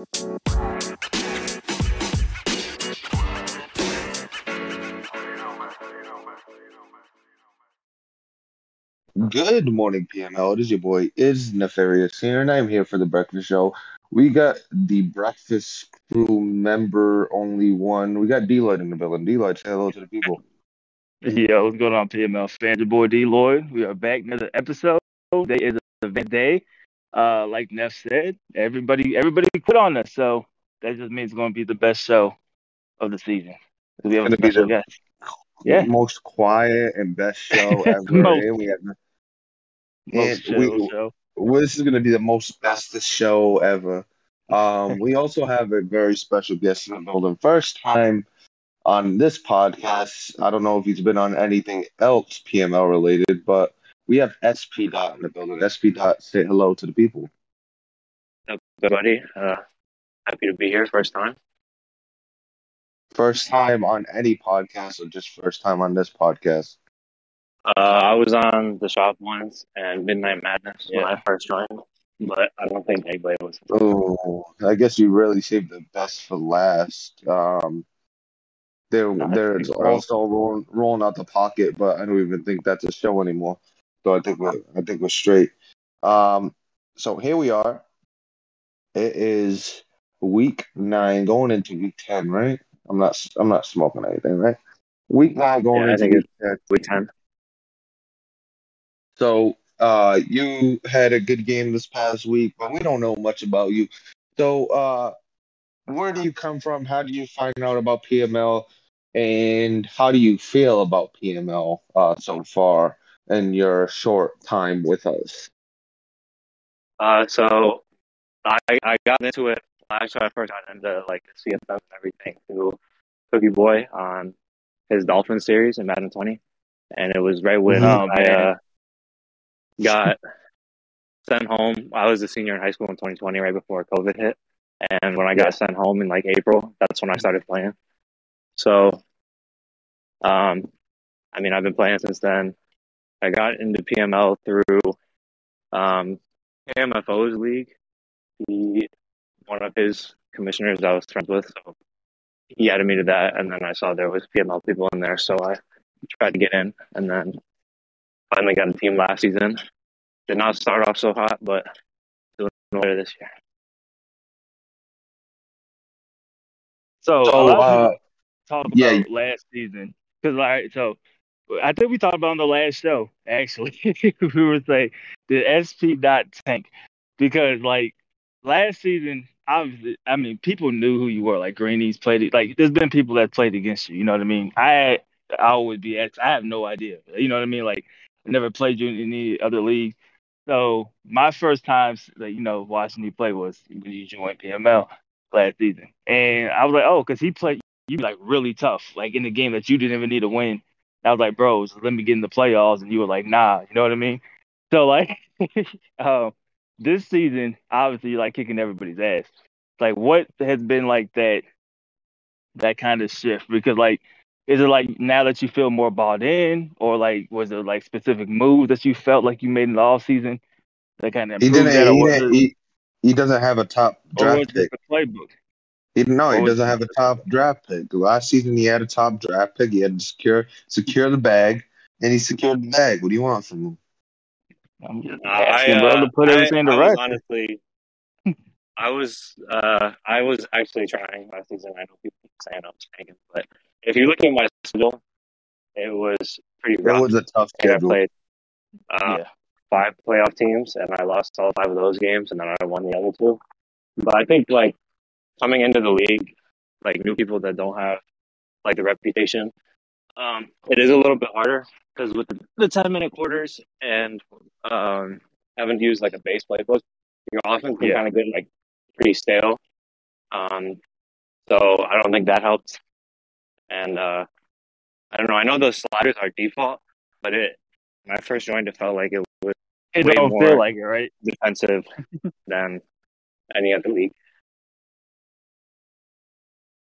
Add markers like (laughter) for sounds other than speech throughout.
Good morning, PML. It is your boy, is Nefarious here, and I'm here for the breakfast show. We got the breakfast crew member only one. We got D Lloyd in the building. D Lloyd, say hello to the people. Yeah, what's going on, PML fans? Your boy D Lloyd. We are back another episode. Today is a day. Uh, like Neff said, everybody everybody quit on us, so that just means it's going to be the best show of the season. We have a be special the- guest. Yeah, Most quiet and best show (laughs) ever. Most- and we have, most and we- show. well, this is going to be the most bestest show ever. Um, (laughs) we also have a very special guest in the building. First time on this podcast. I don't know if he's been on anything else PML related, but we have SP Dot in the building. SP Dot, say hello to the people. everybody. Uh, happy to be here, first time. First time on any podcast, or just first time on this podcast. Uh, I was on the shop once and Midnight Madness when I first joined, but I don't think anybody was. Oh, I guess you really saved the best for last. Um, there, Nice, there's also rolling, rolling out the pocket, but I don't even think that's a show anymore. So I think we're, I think we're straight. Um, so here we are. It is week nine, going into week ten, right? I'm not, I'm not smoking anything, right? Week nine, going Yeah, into week ten. Week 10. So, uh, you had a good game this past week, but we don't know much about you. So, uh, where do you come from? How do you find out about PML? And how do you feel about PML uh, so far in your short time with us? Uh, so I, I got into it. Actually, I first got into like the CFM and everything through Cookie Boy on his Dolphin series in Madden 20. And it was right when Oh, I uh, got (laughs) sent home. I was a senior in high school in 2020, right before COVID hit. And when I got sent home in like April, that's when I started playing. So, um, I mean, I've been playing since then. I got into PML through um, KMFO's league. He, one of his commissioners I was friends with, so he added me to that. And then I saw there was PML people in there, so I tried to get in, and then finally got a team last season. Did not start off so hot, but doing better this year. So, So, a lot of uh, talk about yeah. last season because, like, so I think we talked about on the last show. Actually, (laughs) we were saying the SP dot tank because, like, last season, obviously, I mean, people knew who you were. Like, Greenies played. Like, there's been people that played against you. You know what I mean? I I always be ex. I have no idea. You know what I mean? Like, I never played you in any other league. So my first time, like, you know, watching you play was when you joined PML last season, and I was like, oh, because he played you like really tough, like in the game that you didn't even need to win. I was like, bro, just let me get in the playoffs, and you were like, nah, you know what I mean? So like, (laughs) um, this season, obviously, you're like kicking everybody's ass. Like, what has been like that, that kind of shift? Because like, is it like now that you feel more bought in, or like was it like specific moves that you felt like you made in the off season that kind of He didn't. He, didn't he, he doesn't have a top draft pick. the playbook? He, no, he Or was doesn't have a top draft pick. Last season, he had a top draft pick. He had to secure secure the bag, and he secured the bag. What do you want from him? I'm just Uh, asking, I, bro, uh, to put everything to I was rest. honestly, I was, uh, I was actually trying last season. I know people keep saying I'm tanking, but if you look at my schedule, it was pretty It was a tough And I schedule. played uh, yeah. five playoff teams, and I lost all five of those games, and then I won the other two. But I think like coming into the league, like new people that don't have like the reputation, um, it is a little bit harder because with the, the ten minute quarters and um, having to use like a base playbook, your offense can Yeah. kind of get like pretty stale. Um, so I don't think that helps. And uh, I don't know. I know those sliders are default, but it when I first joined, it felt like it was It way don't more- feel like it, right? defensive (laughs) than any other league.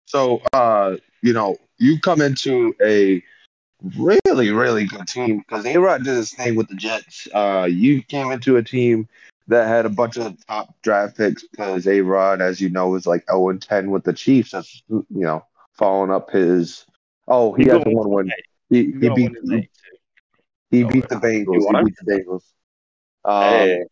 So, uh, you know, you come into a really, really good team because A Rod did his thing with the Jets. Uh, you came into a team that had a bunch of top draft picks because A Rod, as you know, is like 0 and 10 with the Chiefs. That's you know, following up his. Oh, he He has one win. He, he gonna beat win his eight, too. he Oh, beat the Bengals. He beat the Bengals. Um, hey,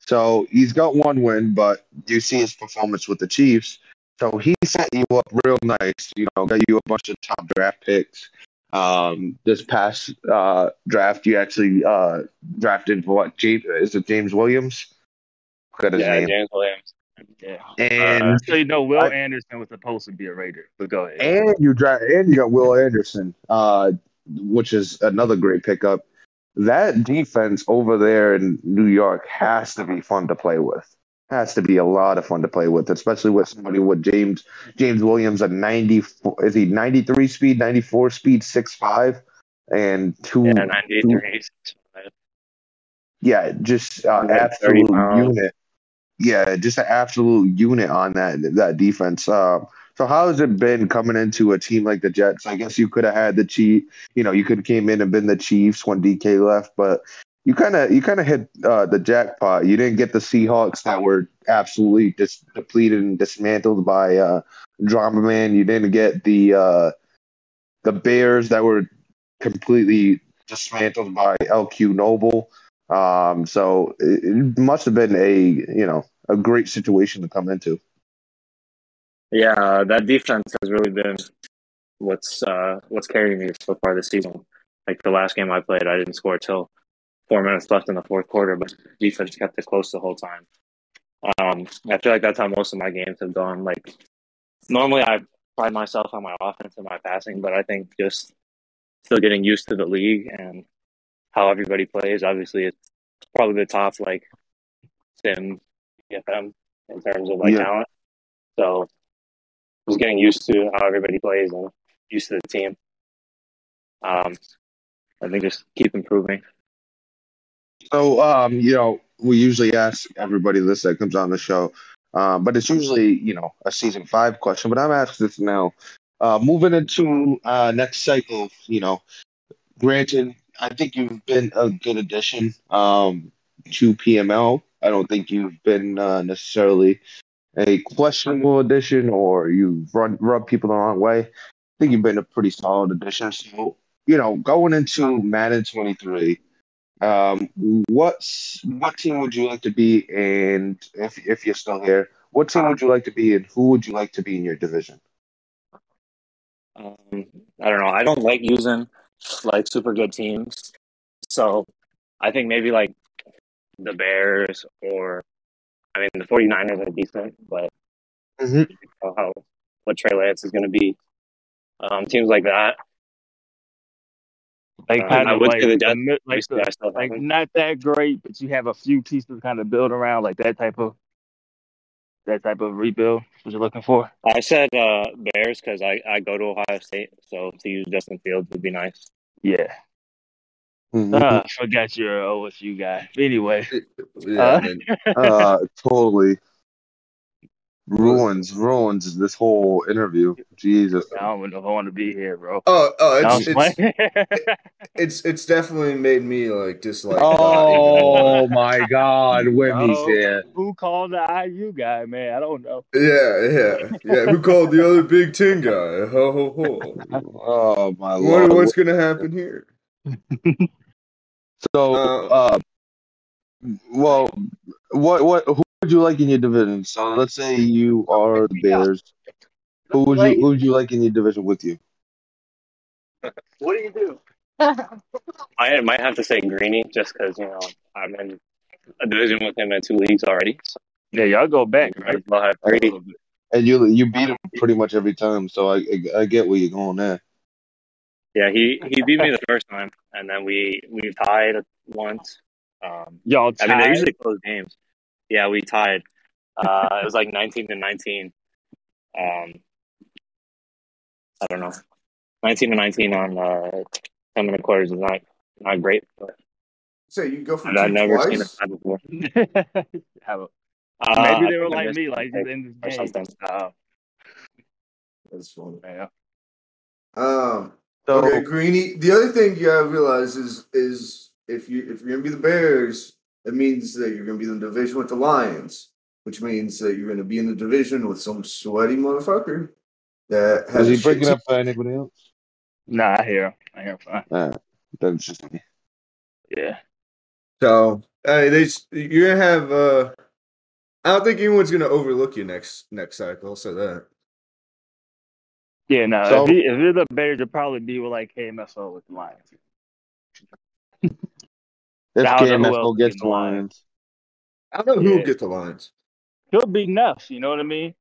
So he's got one win, but you see his performance with the Chiefs. So he set you up real nice. You know, got you a bunch of top draft picks. Um, this past uh, draft, you actually uh, drafted what? James, is it James Williams? His yeah, name. James Williams. Yeah. And Uh, So you know, Will I- Anderson was supposed to be a Raider, but go ahead. and you draft and you got Will Anderson, uh, which is another great pickup. That defense over there in New York has to be fun to play with. Has to be a lot of fun to play with, especially with somebody with James James Williams a ninety four is he ninety three speed, ninety four speed, six five, and two Yeah, 93. yeah, just uh, absolute unit. Yeah, just an absolute unit on that that defense. Uh, so how has it been coming into a team like the Jets? I guess you could have had the Chief. You know, you could have came in and been the Chiefs when DK left, but you kind of you kind of hit uh, the jackpot. You didn't get the Seahawks that were absolutely dis- depleted and dismantled by uh, Drama Man. You didn't get the uh, the Bears that were completely dismantled by LQ Noble. Um, so it, it must have been a you know a great situation to come into. Yeah, that defense has really been what's uh, what's carrying me so far this season. Like the last game I played, I didn't score till four minutes left in the fourth quarter, but defense kept it close the whole time. Um, I feel like that's how most of my games have gone. Like normally, I pride myself on my offense and my passing, but I think just still getting used to the league and how everybody plays. Obviously, it's probably the top like sim FM in terms of like Yeah. talent. So just getting used to how everybody plays and used to the team. Um, I think just keep improving. So um, you know, we usually ask everybody this that comes on the show, um, but it's usually you know a season five question. But I'm asking this now. Uh, moving into uh, next cycle, you know, granted, I think you've been a good addition um, to PML. I don't think you've been uh, necessarily a questionable addition or you've run rubbed people the wrong way. I think you've been a pretty solid addition. So, you know, going into Madden 23, um, what's what team would you like to be? And if if you're still here, what team would you like to be? And who would you like to be in your division? Um, I don't know. I don't like using like super good teams. So I think maybe like the Bears or I mean the 49ers are decent, but Mm-hmm. how what Trey Lance is going to be. Um, teams like that. Like Uh, kind I of like, the the like, Obviously, the, I still have like not that great, but you have a few pieces to kind of build around, like that type of that type of rebuild. What you're looking for? I said uh, Bears because I, I go to Ohio State, so to use Justin Fields would be nice. Yeah. Mm-hmm. Uh, I forgot you're a OSU guy. Anyway, Yeah, Uh, man. (laughs) uh, totally ruins ruins this whole interview. Jesus. I don't even know if I want to be here, bro. Oh, oh, No, it's it's, playing. (laughs) it's it's definitely made me like dislike. Oh my God, Whitney's No. here. Who called the IU guy, man? I don't know. yeah, yeah, yeah. Who called the other Big Ten guy? Ho ho ho! (laughs) Oh my Wonder lord. what's gonna happen here. (laughs) So, Uh, uh, well, what what who would you like in your division? So let's say you are the Bears. Who would you who would you like in your division with you? What do you do? (laughs) I might have to say Greeny just because you know I'm in a division with him in two leagues already. So Yeah, y'all go back, right? as well have three. And you you beat him pretty much every time, so I I, I get where you're going there. Yeah, he, he beat me the first time, and then we we tied once. Um, Y'all I mean, they're usually close games. Yeah, we tied. Uh, it was like 19 to 19. Um, I don't know. 19 to 19 on uh, 10 minute quarters is not not great, but So you go for I've two never seen twice. it happen before. (laughs) Have a- Uh, Maybe they were like me, like in or this game. something. Oh, That's funny. yeah. Um. So Okay, Greeny. The other thing you gotta realize is is if you if you're gonna be the Bears, It means that you're going to be in the division with the Lions, which means that you're going to be in the division with some sweaty motherfucker that Is has he a shit breaking team. up for anybody else? Nah, I hear. him. I hear. him fine. Uh, that's just me. Yeah. So uh, they you're gonna have. Uh, I don't think anyone's gonna overlook you next next cycle. I'll say that Yeah. No. So- if, he, if you're the Bears, it'd probably be with like KMSO with the Lions. If I don't know who KMSO else gets the the Lions. Lions, I don't know who Yeah. will get the lines. Could be Neff. You know what I mean?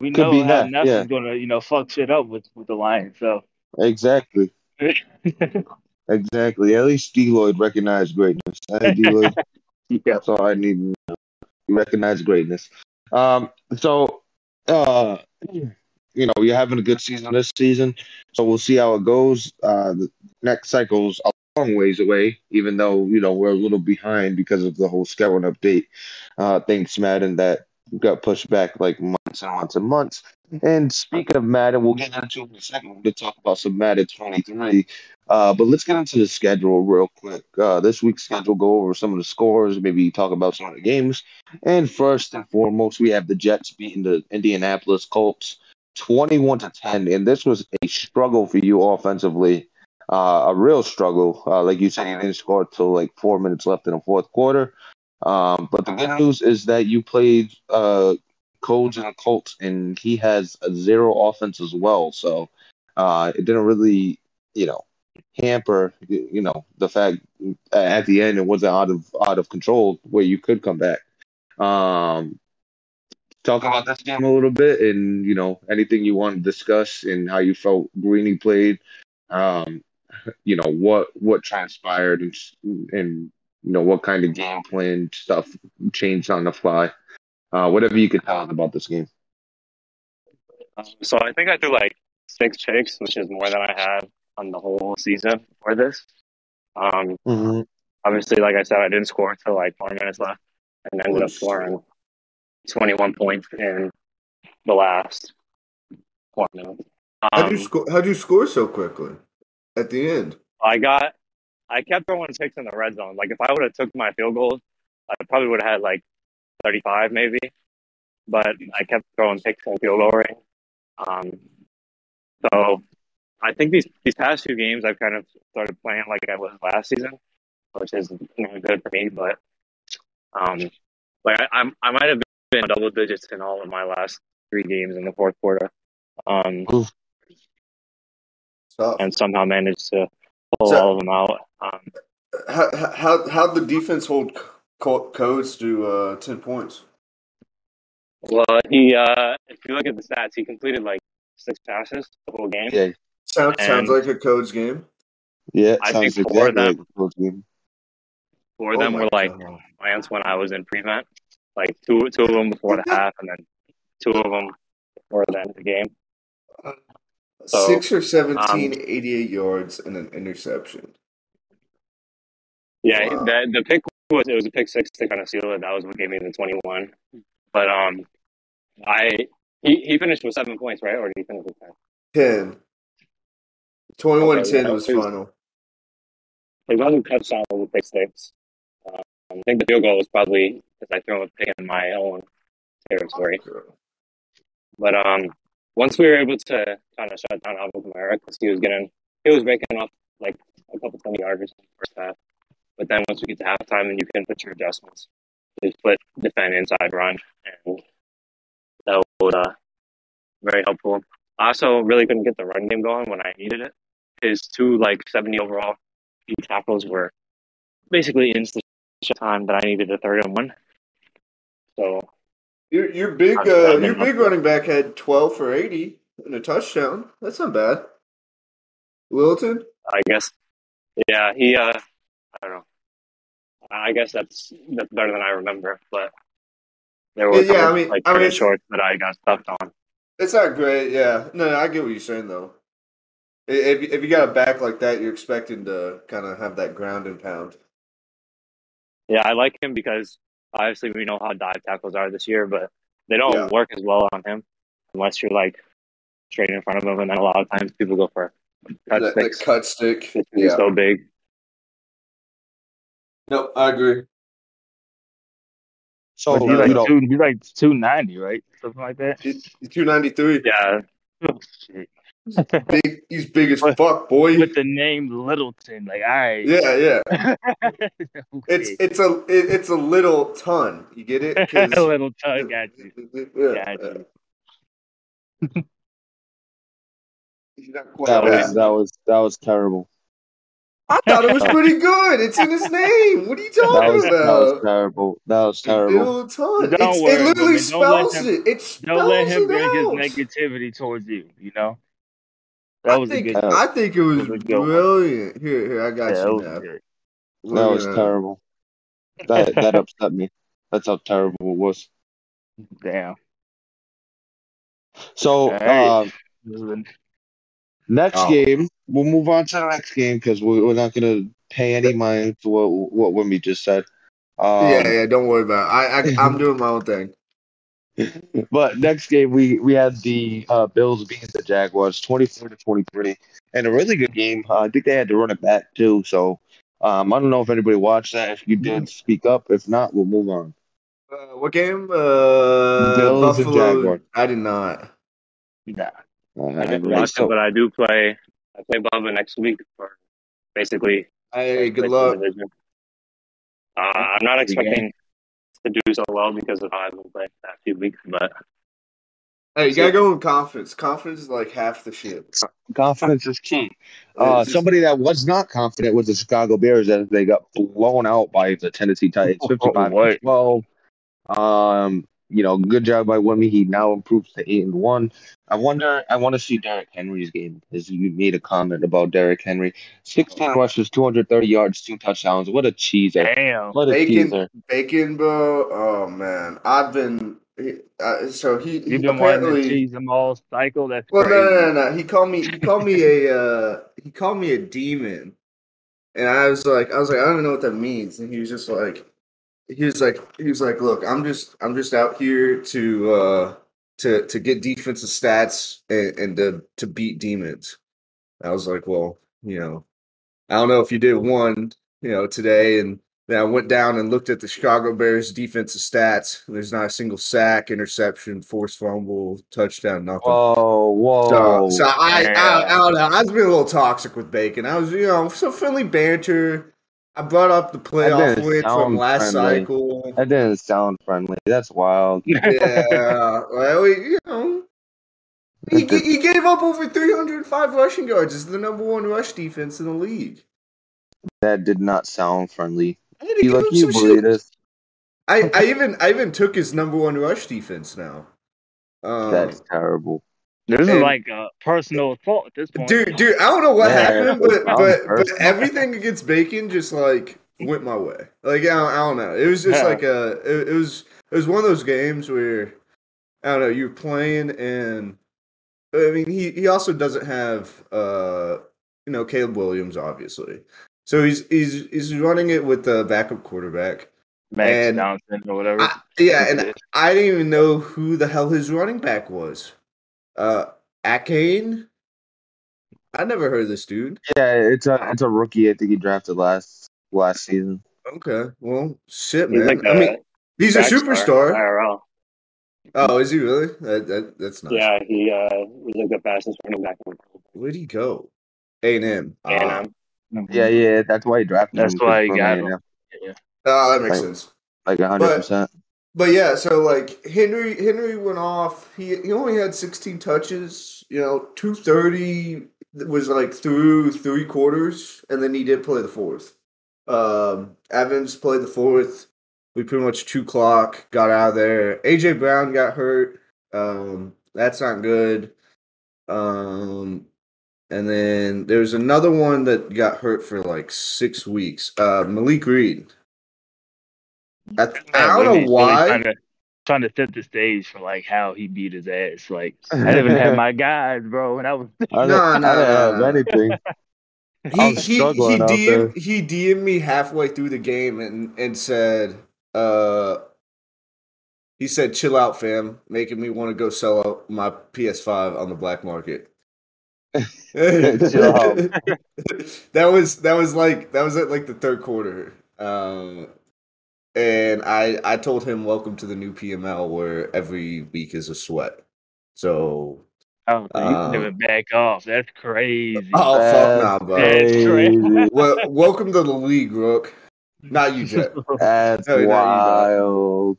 We Could know be how Neff, Neff yeah. is gonna, you know, fuck shit up with with the Lions. So. exactly, (laughs) exactly. At least D Lloyd recognized greatness. Hey, D Lloyd. (laughs) yeah. That's all I need to know. You recognize greatness. Um, so, uh, you know, you're having a good season this season, so we'll see how it goes. Uh, the next cycle's a long ways away, even though you know we're a little behind because of the whole schedule update. Uh, thanks, Madden, that got pushed back like months and months and months. And speaking of Madden, we'll get into it in a second We're going to talk about some Madden 23. Uh, but let's get into the schedule real quick. Uh, this week's schedule, go over some of the scores, maybe talk about some of the games. And first and foremost, we have the Jets beating the Indianapolis Colts 21 to 10. And this was a struggle for you offensively, uh, a real struggle. Uh, like you said, you didn't score until like four minutes left in the fourth quarter. Um, but the good news is that you played uh, Codes and Colts, and he has a zero offense as well. So uh, it didn't really, you know, hamper, you know, the fact at the end it wasn't out of out of control where you could come back. Um, talk about this game a little bit, and you know, anything you want to discuss and how you felt Greeny played. Um, you know what what transpired and and you know what kind of game plan stuff changed on the fly. Uh, whatever you could tell us about this game. Um, so I think I threw like six picks, which is more than I have on the whole season for this. Um, Mm-hmm. obviously, like I said, I didn't score until like four minutes left, and ended up scoring 21 points in the last four minutes. How'd you Um, score? How'd you score so quickly at the end? I got, I kept throwing picks in the red zone. Like if I would have took my field goals, I probably would have had like 35 maybe. But I kept throwing picks in field goal range. Um, so I think these these past few games I've kind of started playing like I was last season, which is you know, good for me. But um, like I, I'm I might have been double digits in all of my last three games in the fourth quarter. Um, Tough. and somehow managed to pull So- all of them out. Um, How how how'd the defense hold Co- codes to uh, ten points? Well, he uh, if you look at the stats, he completed like six passes the whole game. Yeah, Sounds sounds like a codes game. yeah. I sounds think four exactly of them- like a game. Four Oh of them my were like God. plants when I was in prevent, like two two of them before the (laughs) half, and then two of them before the end of the game. So, Six or 17, um, 88 yards and an interception. Yeah, Wow. the the pick was it was a pick six to kind of seal it. That was what gave me the twenty one. But um, I he, he finished with seven points, right? Or did he finish with ten? 10. 21 Okay, 10 yeah, was it was- final. His only touchdown a pick six. Um, I think the field goal was probably because I threw a pick in my own territory. But um, once we were able to kind of shut down Alvin Kamara because he was getting he was breaking off like a couple twenty yarders in the first half. But then once we get to halftime, and you can put your adjustments, you split defend inside run, and that was uh, very helpful. I also really couldn't get the run game going when I needed it. His two like seventy overall tackles were basically instant time that I needed a third and one. So Your, your big uh, your big running back had 12 for 80 and a touchdown. That's not bad. Wilton? I guess, yeah, he. Uh, I don't know. I guess that's that's better than I remember, but there were Yeah, I mean- like I mean, shorts that I got stuffed on. It's not great, yeah. No, I get what you're saying, though. If, if you got a back like that, you're expecting to kind of have that ground and pound. Yeah, I like him because obviously we know how dive tackles are this year, but they don't Yeah. work as well on him unless you're like straight in front of him, and then a lot of times people go for cut that, that sticks. cut stick. because he's Yeah. so big. No, I agree. So But he's like two, he's like two ninety, right? Something like that. Two ninety three. Yeah, Oh shit. (laughs) Big. He's big as With- fuck, boy. With the name Littleton, like all right. Yeah, yeah. (laughs) It's Okay. it's a it, it's a little ton. You get it? (laughs) 'Cause- little tug, got you. Yeah, Got you. He's not quite that that. was that was that was terrible. I thought it was pretty good. It's in his name. What are you That talking about? that was terrible. That was terrible. Little ton. Don't It's, worry, it literally don't let spells him- it. It spells Don't let him bring out. his negativity towards you. You know. That I was a think good. I think it was was a one. brilliant. Here, here, I Yeah, got that you was now. good. That was terrible. That that (laughs) upset me. That's how terrible it was. Damn. So Alright. uh, This is a- next Oh. game, we'll move on to the next game because we, we're not gonna pay any mind to what what Wimby just said. Um, yeah, yeah. Don't worry about it. I, I I'm (laughs) doing my own thing. (laughs) But next game, we we had the uh, Bills beating the Jaguars, twenty four to twenty three, and a really good game. Uh, I think they had to run it back too. So um, I don't know if anybody watched that. If you did, speak up. If not, we'll move on. Uh, what game? Uh, Bills and Jaguars. I did not. Nah. Uh, I didn't watch so- it, but I do play. I play Bubba next week for basically. Hey, good luck. Uh, I'm not Good game. expecting to do so well because of how I've been playing the past few weeks, but Hey, you gotta go with confidence. Confidence is like half the shit. confidence is key. Uh, just- somebody that was not confident was the Chicago Bears as they got blown out by the Tennessee Titans, (laughs) Oh, fifty-five to twelve. Um, you know, good job by Wimby. He now improves to eight and one. I wonder. I want to see Derrick Henry's game. because you made a comment about Derrick Henry, sixteen rushes, two hundred thirty yards, two touchdowns. What a cheeser! Damn. What a Bacon, teaser! bacon, bro. Oh man, I've been. he- Uh, so he, he You've been wanting to apparently. cheese them all cycle. That's Well, crazy. no, no, no, no. He called me. He called me a. (laughs) Uh, he called me a demon, and I was like, I was like, I don't even know what that means. And he was just like, he was like, he was like, look, I'm just, I'm just out here to, uh, to, to get defensive stats and, and to, to beat demons. I was like, well, you know, I don't know if you did one, you know, today, and then I went down and looked at the Chicago Bears defensive stats. There's not a single sack, interception, forced fumble, touchdown, nothing. Whoa, whoa! So, so I, I, I don't know. I was being a little toxic with Bacon. I was, you know, some friendly banter. I brought up the playoff win from last friendly. cycle. that didn't sound friendly. That's wild. (laughs) Yeah, well, you know, he, That he gave up over 305 rushing yards. It's the number one rush defense in the league. That did not sound friendly. I had to You give like you, some shit. I, I even, I even took his number one rush defense now. Um, That's terrible. This is And- like a personal assault at this point. Dude, dude, I don't know what Yeah, happened, but but, but everything against Bacon just like went my way. Like I don't, I don't know. It was just Yeah. like a. It, it was it was one of those games where I don't know. You're playing and I mean he he also doesn't have uh you know Caleb Williams obviously. So he's he's he's running it with the backup quarterback. Max and- Johnson or whatever. I, yeah, and (laughs) I didn't even know who the hell his running back was. Uh, Achane. I never heard of this dude. Yeah, it's a it's a rookie. I think he drafted last last season. Okay, well, shit, he's man. like I mean, he's a superstar. IRL. Oh, is he really? That, that that's nice. Yeah, he uh, was like the fastest running back in the world. Where'd he go? A and M. Yeah, yeah, that's why he drafted That's him. why he got A&M, him. Oh, that makes Right. sense. Like hundred percent. But yeah, so like Henry Henry went off. He he only had 16 touches. You know, 230 was like through three quarters, and then he did play the fourth. Um, Evans played the fourth. We pretty much two clock got out of there. AJ Brown got hurt. Um, that's not good. Um, and then there's another one that got hurt for like six weeks. Uh, Malik Reed. I, I don't Wimmy's know really why. Trying to, trying to set the stage for like how he beat his ass. Like (laughs) I didn't even have my guys, bro, and I was I (laughs) didn't, No, I no, didn't no, have no. anything. (laughs) He he he struggling out. DM he DM'd me halfway through the game and and said, uh, he said, "Chill out, fam," making me want to go sell out my PS5 on the black market. Chill out. that was that was like that was at like the third quarter. Um, and I I told him welcome to the new PML where every week is a sweat. So Oh, so you Um, never back off. That's crazy. oh fuck nah, bro. That's crazy. (laughs) well, welcome to the league, Rook. Not you, Jet. That's No, no, you wild.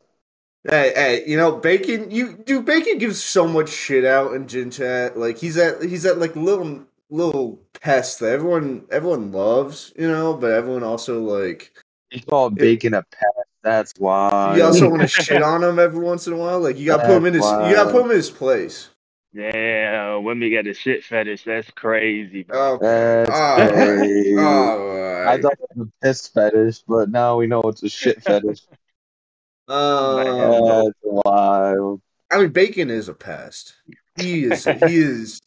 Hey, hey, you know Bacon. You do Bacon gives so much shit out in Gen Chat. Like he's at he's at like little little pest that everyone everyone loves, you know, but everyone also like You call bacon a pet? That's why. you also want to (laughs) shit on him every once in a while. Like you gotta put him in his you gotta put him in his place. Yeah, women got a shit fetish. That's crazy, bro. Okay. That's All right. crazy. (laughs) All I thought it was a piss fetish, but now we know it's a shit fetish. (laughs) Um, That's wild. I mean, Bacon is a pest. He is. He is.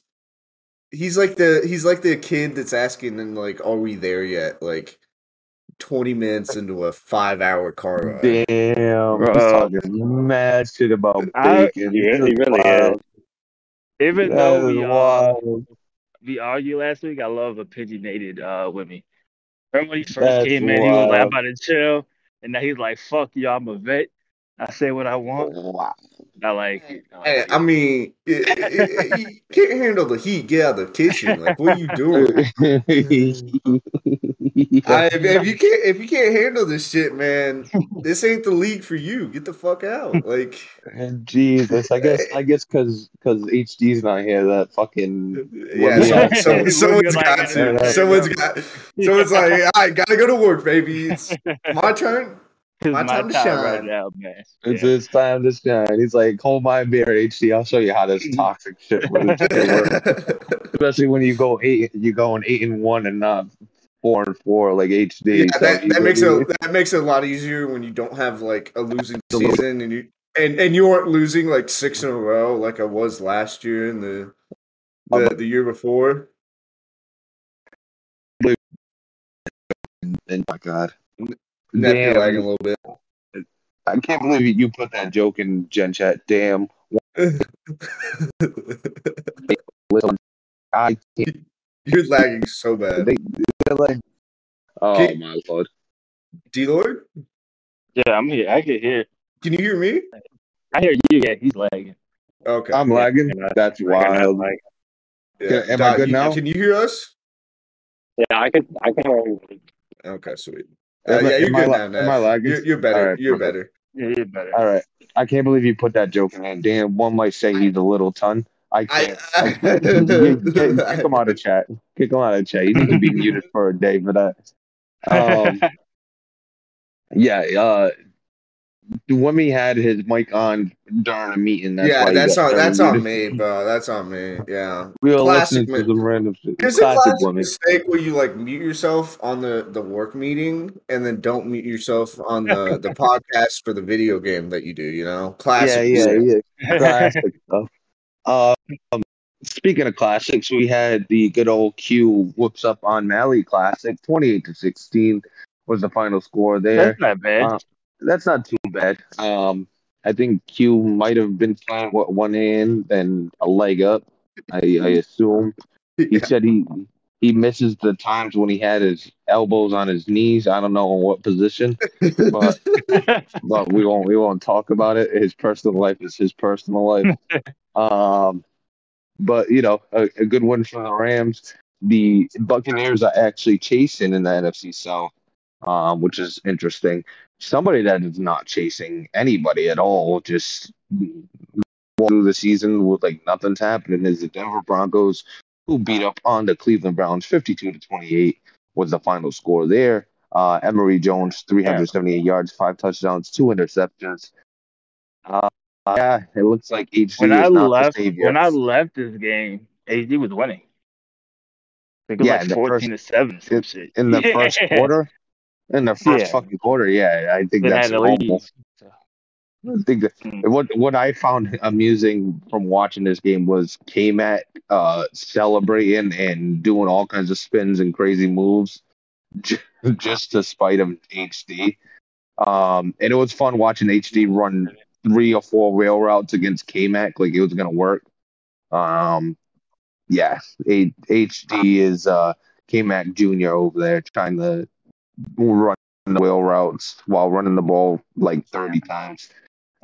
He's like the he's like the kid that's asking and like, are we there yet? Like twenty minutes into a five hour car ride. Damn. He's Bro. talking mad shit about I- bacon. yeah, he That's really wild. Even That though is we uh, we argued last week, I love opinionated uh women. Remember when he first That's came in, he was like, wild. I'm about to chill, and now he's like, "Fuck you, I'm a vet. I say what I want. Wow. I like it. I like Hey, it. I mean, it, it, it, you can't handle the heat. Get out of the kitchen. Like, what are you doing? (laughs) (laughs) (laughs) (laughs) I, if, if you can't, if you can't handle this shit, man, (laughs) this ain't the league for you. Get the fuck out. (laughs) Like, Jesus, I guess I guess because because HD's not here, that fucking yeah, Yeah. so, so, someone's Like, got to. gotta Someone's go. got. Someone's like, I gotta go to work, baby. It's my turn. It's my my time time, to right shine. now, man. it's Yeah. it's time to shine. He's like, hold my beer, HD. I'll show you how this toxic shit works. Especially when you go eight, you going eight and one and not four and four like HD. Yeah, So that, that makes it that makes it a lot easier when you don't have like a losing season and you and, and you aren't losing like six in a row like I was last year and the the, the year before. And oh my God, Net be lagging a little bit. I can't believe you- you put that joke in Gen Chat. Damn, (laughs) I can't. You're lagging so bad. They, they're like, oh Can- my lord. D Lord, Yeah, I'm here. I can hear. can you hear me? I hear you. Yeah, he's lagging. Okay. I'm lagging. Yeah, That's wild. Like, Yeah. am I Doc, good you- now? Can you hear us? yeah, I could, I can hear you. Okay, sweet. Uh, Am I- yeah, you're am I good la- now. am Nev. I lagging? You're, you're better. All right, you're perfect. better. Yeah, you're better. All right. I can't believe you put that joke in there. Damn, one might say he's a little ton. I I, can't. (laughs) I can't. Kick, kick, him out of chat. Kick him out of chat. You need to be (laughs) muted for a day for that. Um, (laughs) yeah. Uh, Wimmy had his mic on during a meeting. That's yeah, he on that's on me, bro. That's on me. Yeah. We were Classic listening to some random shit. There's a Classic classic mistake where you like mute yourself on the the work meeting and then don't mute yourself on the the podcast for the video game that you do. You know, classic. Yeah, yeah, mistake. yeah. Classic stuff. Uh, um, speaking of classics, we had the good old Q whoops up on Mally Classic, twenty-eight to sixteen was the final score there. That's not bad. Uh, That's not too bad. Um, I think Q might have been playing with one hand and a leg up. I, I assume he Yeah. said he he misses the times when he had his elbows on his knees. I don't know in what position, but (laughs) but we won't we won't talk about it. His personal life is his personal life. (laughs) Um, but you know, a, a good one for the Rams. The Buccaneers are actually chasing in the NFC South, um, which is interesting. Somebody that is not chasing anybody at all, just through the season with like nothing's happening, is the Denver Broncos, who beat up on the Cleveland Browns, fifty-two to twenty-eight was the final score there. Uh, Emery Jones, 378 yards, five touchdowns, two interceptions. Uh, yeah, it looks like HD when is I not left, when I left this game, HD was winning. I it was Yeah, like in the fourteen to seven, some it- shit. in the first (laughs) quarter, in the first Yeah. fucking quarter, yeah, I think Then that's to normal. I think that Mm. what what I found amusing from watching this game was K-Mac uh, celebrating and doing all kinds of spins and crazy moves (laughs) just to spite him HD. Um, and it was fun watching HD run three or four rail routes against K-Mac like it was gonna work. Um, yeah, A- HD is uh, K-Mac Jr. over there trying to run the wheel routes while running the ball like 30 times.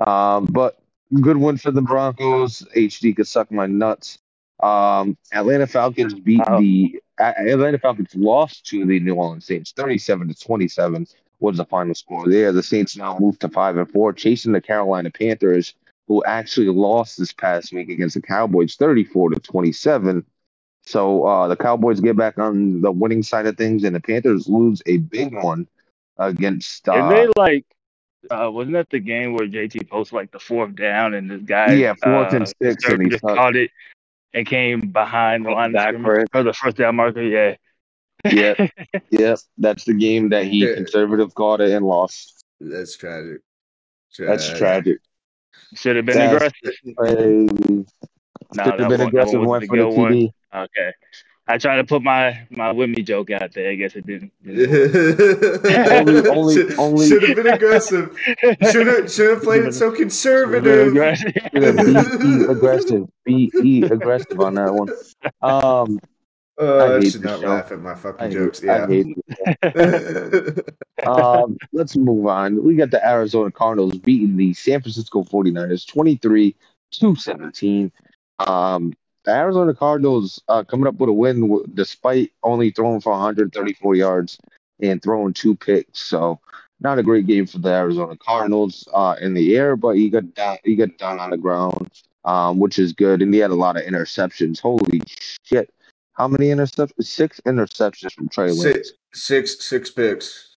Um, but good win for the Broncos. HD could suck my nuts. Um, Atlanta Falcons beat the Atlanta Falcons lost to the New Orleans Saints, 37 to 27 was the final score there. The Saints now move to five and four, chasing the Carolina Panthers, who actually lost this past week against the Cowboys, 34 to 27. So uh, the Cowboys get back on the winning side of things, and the Panthers lose a big one against. And Uh, they like, uh, wasn't that the game where JT posted like the fourth down and this guy, Yeah, fourth and uh, six, and he just caught- caught it and came behind the line of scrimmage Backwards. for the first down marker? Yeah. Yeah, (laughs) yeah, that's the game that he conservative caught it and lost. That's tragic. That's Tragic. tragic. Should have been That's- aggressive. Crazy. No, Should have been one- aggressive. one was Went the for the good one. Okay. I tried to put my my with me joke out there. I guess it didn't. (laughs) Only- only- only- should have been aggressive. Should have should have played it so conservative. Aggressive. Should have be (laughs) aggressive. Be aggressive on that one. Um, Uh, I I hate should not show. laugh at my I fucking hate, jokes. I Yeah. hate (laughs) (laughs) um, let's move on. We got the Arizona Cardinals beating the San Francisco 49ers 23 to 17. Um, the Arizona Cardinals uh, coming up with a win w- despite only throwing for 134 yards and throwing two picks. So, not a great game for the Arizona Cardinals uh, in the air, but he got down, he got down on the ground, um, which is good. And he had a lot of interceptions. Holy shit. How many interceptions? Six interceptions from Trey Lance. six, six, six picks.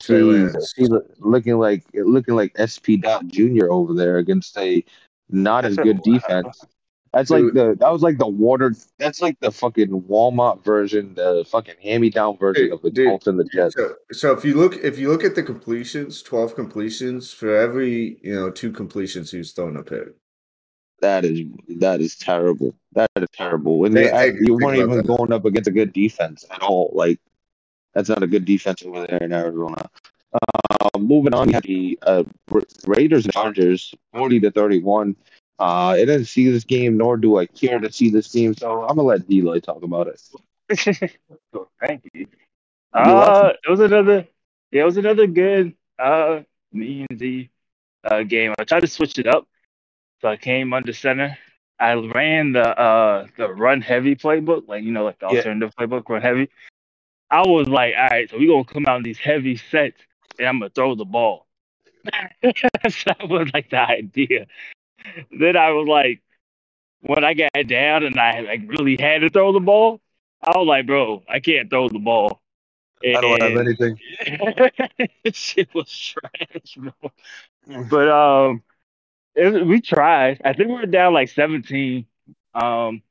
Trey Lance. Jesus, looking like looking like SP Dot Junior over there against a not as good (laughs) defense. That's like the that was like the watered. That's like the fucking Walmart version, the fucking hand me down version Dude, of the dude. Colts and the Jets. So, so if you look if you look at the completions, twelve completions for every you know two completions, he was throwing a pick. That is that is terrible. That is terrible. And Hey, you, you weren't even that. going up against a good defense at all. Like that's not a good defense over there in Arizona. Uh, moving on, we have the uh, Raiders and Chargers, forty to thirty-one. Uh, I didn't see this game, nor do I care to see this game. So I'm gonna let D Lloyd talk about it. Cool, (laughs) Thank you. Uh, it was another. Yeah, it was another good uh me and Z uh game. I tried to switch it up, so I came under center. I ran the uh the run heavy playbook, like you know, like the Yeah. alternative playbook, run heavy. I was like, all right, so we're gonna come out in these heavy sets, and I'm gonna throw the ball. (laughs) that was like the idea. Then I was like, when I got down and I like really had to throw the ball, I was like, bro, I can't throw the ball. I don't have anything. (laughs) shit was trash, bro. But um, it, we tried. I think we were down like 17. Um,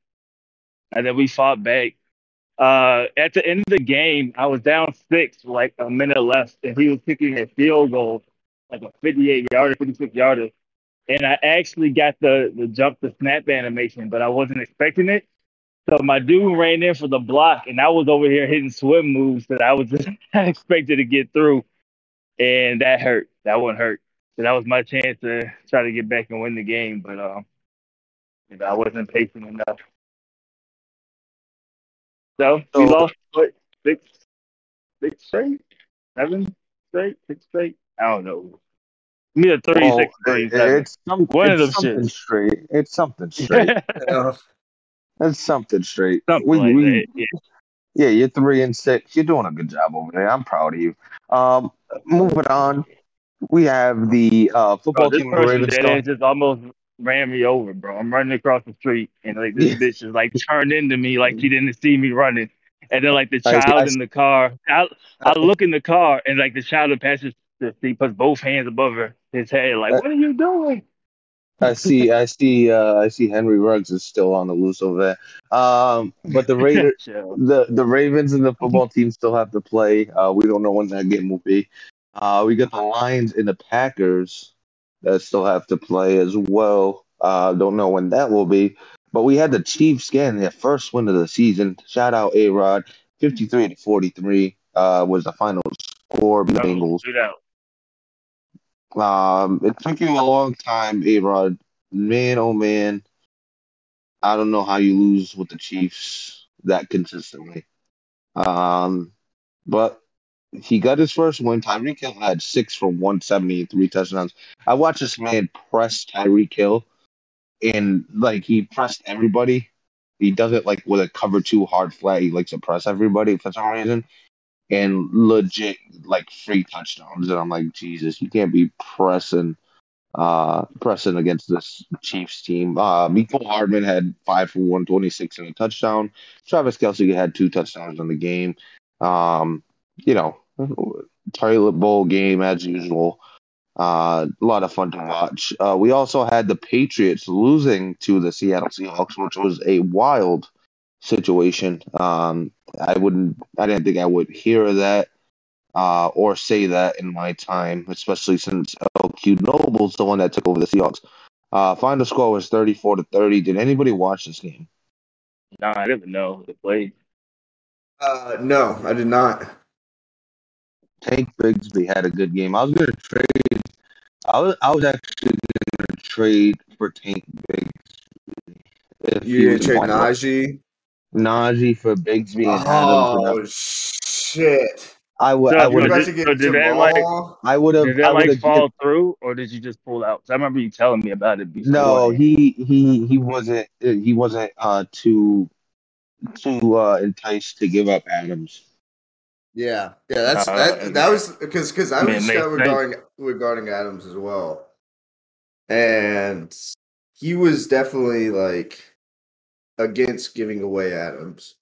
and then we fought back. Uh, at the end of the game, I was down six, like a minute left, and he was kicking a field goal, like a 58 yarder, 56 yarder. And I actually got the the jump the snap animation, but I wasn't expecting it. So my dude ran in for the block, and I was over here hitting swim moves that I was (laughs) not expected to get through, and that hurt. That one hurt. That was my chance to try to get back and win the game, but um, you know, I wasn't patient enough. So we So- lost what six, six straight, seven straight, six straight. I don't know. Either three, Well, six, three, it- seven. it's some, One of them something shits. straight. It's something straight. (laughs) That's something straight. Something We- like we- that. Yeah. Yeah, you're three and six. You're doing a good job over there. I'm proud of you. Um, moving on, we have the uh, football Bro, this team the person Ravens. dead Go- ass just almost ran me over, bro. I'm running across the street, and like this Yeah. bitch is like (laughs) turned into me like she didn't see me running. And then like the child I- in the car, I, I (laughs) look in the car, and like the child passes the he puts both hands above her his head, like, Uh, "What are you doing?" I see. I see. Uh, I see. Henry Ruggs is still on the loose over there. Um, but the (laughs) Raiders, the the Ravens and the football team still have to play. Uh, we don't know when that game will be. Uh, we got the Lions and the Packers that still have to play as well. Uh, don't know when that will be. But we had the Chiefs getting their first win of the season. Shout out A Rod, fifty three to forty three uh, was the final score. The Bengals. Um, it took you a long time, A Rod. Man, oh man. I don't know how you lose with the Chiefs that consistently. Um, but he got his first win. Tyreek Hill had six for 170 and three touchdowns. I watched this man press Tyreek Hill, and like he pressed everybody. He does it like with a cover two hard flat. He likes to press everybody for some reason, and legit like free touchdowns. And I'm like, Jesus, you can't be pressing, uh, pressing against this Chiefs team. Uh, Mecole Hardman had five for 126 and a touchdown. Travis Kelce had two touchdowns in the game. Um, you know, toilet bowl game as usual. Uh, a lot of fun to watch. Uh, we also had the Patriots losing to the Seattle Seahawks, which was a wild situation. Um, I wouldn't, I didn't think I would hear that uh, or say that in my time, especially since LQ Noble's the one that took over the Seahawks. Uh, final score was 34 to 30. Did anybody watch this game? Nah, I didn't know they played. Uh, no, I did not. Tank Bigsby had a good game. I was gonna trade. I was I was actually gonna trade for Tank Bigsby. If You was didn't trade in my- Najee? Najee for Bigsby and Adams. Oh shit! I would. So I you You would. got- about to get so did that, like- I would have. Did that like have. fall through, or did you just pull out? 'Cause I remember you telling me about it before. No, he he he wasn't. He wasn't uh too too uh enticed to give up Adams. Yeah, yeah. That's Uh, that. That was because because I I mean, it reached makes out regarding regarding Adams as well, and he was definitely like against giving away Adams.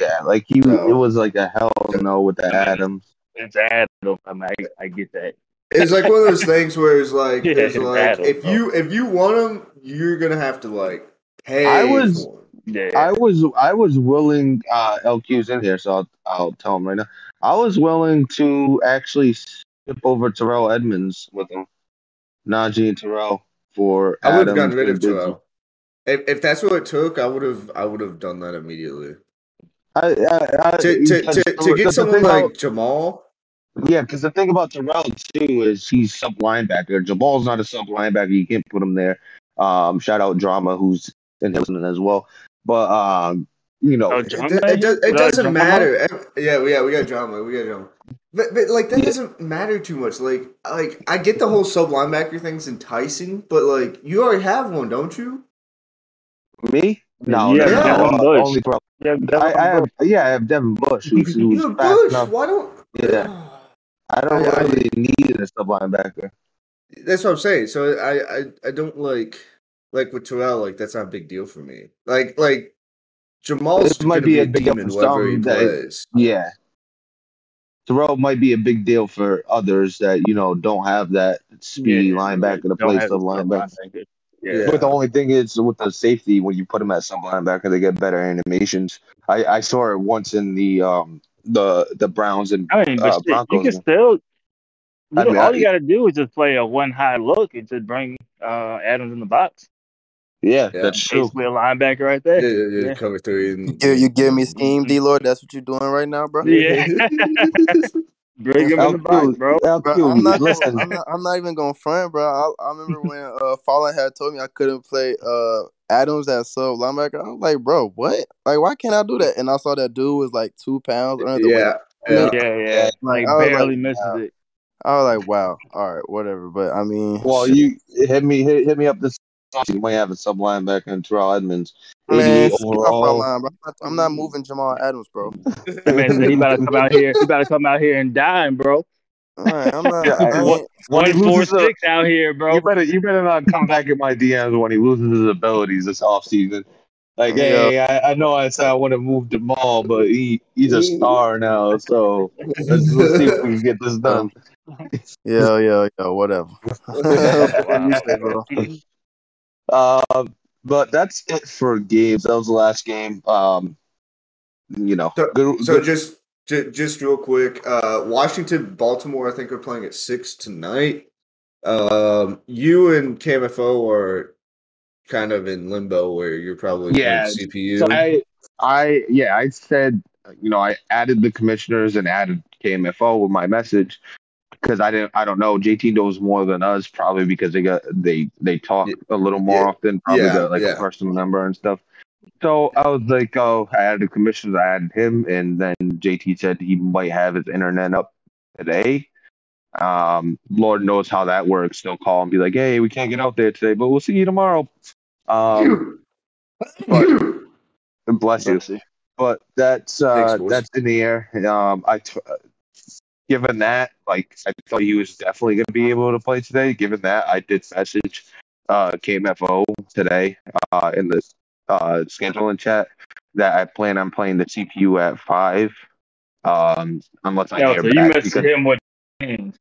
Yeah, like he. No. It was like a hell no with the Adams. it's Adam. I mean, I, I get that. It's like one of those things where it's like, (laughs) Yeah, it's it's like Adams, if bro. you if you want him, you're gonna have to like pay. I was- for him. Yeah, I was I was willing. Uh, LQ's in here, so I'll I'll tell him right now. I was willing to actually skip over Terrell Edmunds with him, Najee and Terrell for. I would have gotten rid of. Terrell. If if that's what it took, I would have I would have done that immediately. I, I, I, To to, to, to get someone like about- Jamal, Yeah, because the thing about Terrell too is he's sub linebacker. Jamal's not a sub linebacker. You can't put him there. Um, shout out Drama, who's in listening as well. But um, you know, Oh, it, Drama? it, does, it Is that doesn't Drama? matter. Yeah, yeah, we got drama. We got drama. But, but like that Yeah. doesn't matter too much. Like like I get the whole sub linebacker thing's enticing, but like you already have one, don't you? me, no, Yeah, no, no, Devin uh, Bush. only Terrell. yeah, I, I have, yeah, I have Devin Bush, who's, (laughs) who's You have fast Bush. enough. Why don't? Yeah. I don't I- I- really need a sub linebacker. That's what I'm saying. So I, I I don't like like with Terrell. Like that's not a big deal for me. Like like Jamal's It might be be a a big deal demon for wherever some that- Yeah. Terrell might be a big deal for others that, you know, don't have that speedy Yeah, linebacker to don't play have sub linebacker. linebacker. Yeah. Yeah. But the only thing is with the safety, when you put them at sub linebacker, they get better animations. I, I saw it once in the um the the Browns and I mean, but uh, shit, you can still. You I mean, all I- you got to do is just play a one high look and just bring uh, Adams in the box. Yeah, Yeah. that's true. Basically, a linebacker right there. yeah, yeah, Yeah. cover three. And, You, you give me scheme, D Lloyd. That's what you're doing right now, bro. Yeah. (laughs) Bring him in the box, bro. Bro, I'm not, gonna, listen. I'm not. I'm not even going to front, bro. I, I remember when uh, Fallen had told me I couldn't play uh, Adams at sub linebacker. I was like, bro, what? Like, why can't I do that? And I saw that dude was like two pounds under the weight. yeah, yeah. Yeah, yeah. Like I barely like, misses wow. it. I was like, wow, all right, whatever. But I mean, Well, shit. you hit me hit, hit me up this. You might have a sub linebacker and Terrell Edmunds. man, 88 my overall. line, bro. I'm not, I'm not moving Jamal Adams, bro. (laughs) Man he about to come out here. He about to come out here and dime, bro. All right, I'm not. Yeah, I what- ain't- When he One four loses a- out here, bro. You better you better not come back in my DMs when he loses his abilities this offseason. Like, Yeah. hey, I, I know I said I want to move Jamal, but he he's a star now, so let's, let's see if we can get this done. (laughs) yeah, yeah, yeah, whatever. (laughs) What you say, bro? Uh, but that's it for games. That was the last game. Um, you know, So- good, So good- just ju- just real quick, uh, Washington, Baltimore, I think are playing at six tonight. Um, you and KMFO are kind of in limbo where you're probably Yeah, CPU. So I, I, yeah, I said, you know, I added the commissioners and added KMFO with my message because I didn't, I don't know. JT knows more than us probably because they got they they talk a little more Yeah. often. Probably Yeah, got like yeah. a personal number and stuff. So I was like, oh, I added commissions, I added him, and then JT said he might have his internet up today. Um, Lord knows how that works. They'll call and be like, hey, we can't get out there today, but we'll see you tomorrow. Um, but- (coughs) bless you. But that's uh, Thanks, that's in the air. Um, I t- given that, like, I thought he was definitely going to be able to play today. Given that, I did message uh, KMFO today uh, in the uh, scheduling chat that I plan on playing the CPU at five. Um, unless I Yo, hear so you back messed because, him with teams.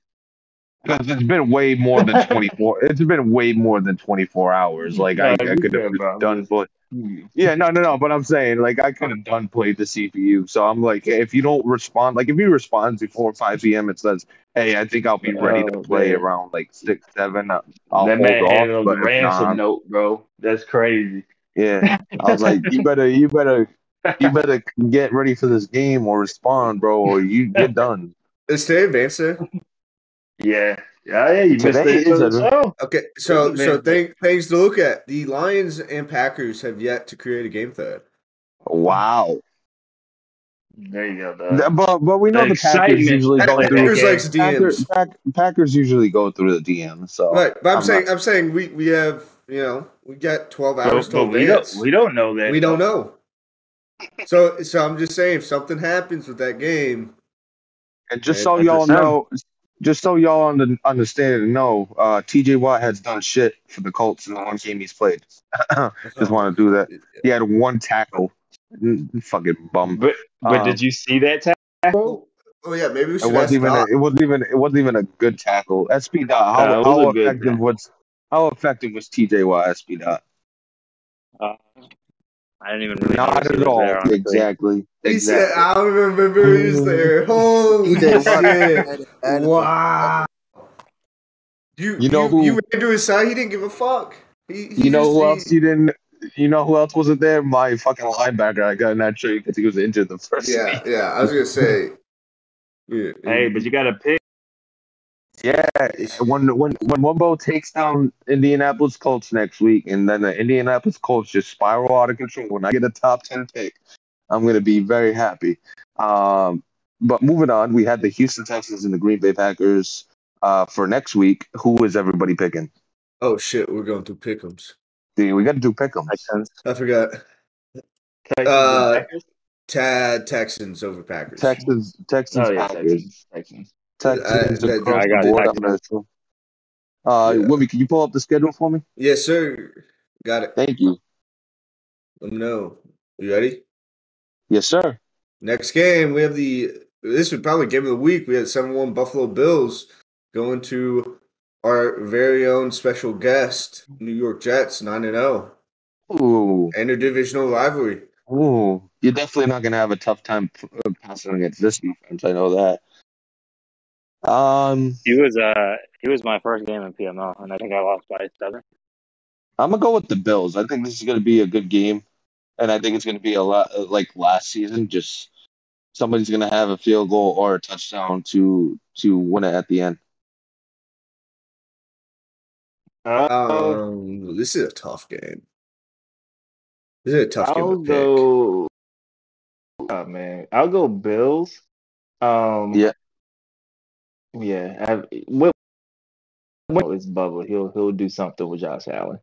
because it's been way more than twenty four. it's been way more than twenty four hours. (laughs) Like I, I could have done, but yeah, no, no, no. But I'm saying, like, I could have done played the CPU. So I'm like, if you don't respond, like, if you respond before 5 p.m., it says, hey, I think I'll be ready to play man. around like six, seven. uh, I'll that hold man off. handled But the if ransom not, note, bro. That's crazy. yeah, I was like, you better, you better, you better get ready for this game or respond, bro, or you get (laughs) done. Is today advanced? Yeah. Yeah, yeah, you missed Today the intro is the a- show. Oh, okay, so Man. so thing, things to look at. The Lions and Packers have yet to create a game thread. Wow. There you go, dog. But but we know The the, Packers usually go Packers through. Packers likes Packers, DMs, Pack, Packers usually go through the DM. So right? But I'm, I'm saying not- I'm saying we we have you know we got 12 hours But, to but we don't we don't know that. We don't know. So so I'm just saying if something happens with that game, And just Right, so that's y'all know, just so y'all under, understand and know, uh, T.J. Watt has done shit for the Colts in the one game he's played. (laughs) just want to do that. He had one tackle. Fucking bum. But but Um, did you see that tackle? Oh, oh yeah, maybe we It should ask wasn't even. A, it wasn't even. It wasn't even a good tackle. SP dot. How, Uh, how a good effective was? How effective was T.J. Watt? SP dot. Uh, I didn't even really Not at all. there, honestly. exactly. He Exactly. said, "I don't remember he was there." Holy TJ Watt shit! added- added- Wow. You You know you, who- you ran to his side. He didn't give a fuck. He, he You know just- who he- else you didn't? You know who else wasn't there? My fucking linebacker. I got in that trade because he was injured the first Yeah, week. yeah. I was gonna say. (laughs) Yeah, Hey, but you got to pick. Yeah, when when when Wumbo takes down Indianapolis Colts next week, and then the Indianapolis Colts just spiral out of control. When I get a top ten pick, I'm gonna be very happy. Um, but moving on, we had the Houston Texans and the Green Bay Packers uh, for next week. Who is everybody picking? Oh shit, we're going through pick'ems. See, we got to do pick 'em. Texans. I forgot. Texans Uh, and Packers? Tad Texans over Packers. Texans, Texans, Oh yeah, Packers, Texans. Texans. Texans I- across I got the it. board. I I'm. Uh, Yeah. Wimmy, can you pull up the schedule for me? Yes, sir. Got it. Thank you. Let me know. You ready? Yes, sir. Next game, we have the. This would probably game of the week. We had seven one Buffalo Bills going to our very own special guest, New York Jets, nine and zero, Ooh. interdivisional rivalry. Ooh, you're definitely not going to have a tough time passing against this defense. I know that. Um, He was uh he was my first game in PML, and I think I lost by seven. I'm gonna go with the Bills. I think this is going to be a good game, and I think it's going to be a lot like last season. Just somebody's going to have a field goal or a touchdown to to win it at the end. Uh, Um, this is a tough game. This is a tough I'll game to pick. Oh man, I'll go Bills. Um, Yeah. Yeah. I, what? What is Bubba? He'll he'll do something with Josh Allen.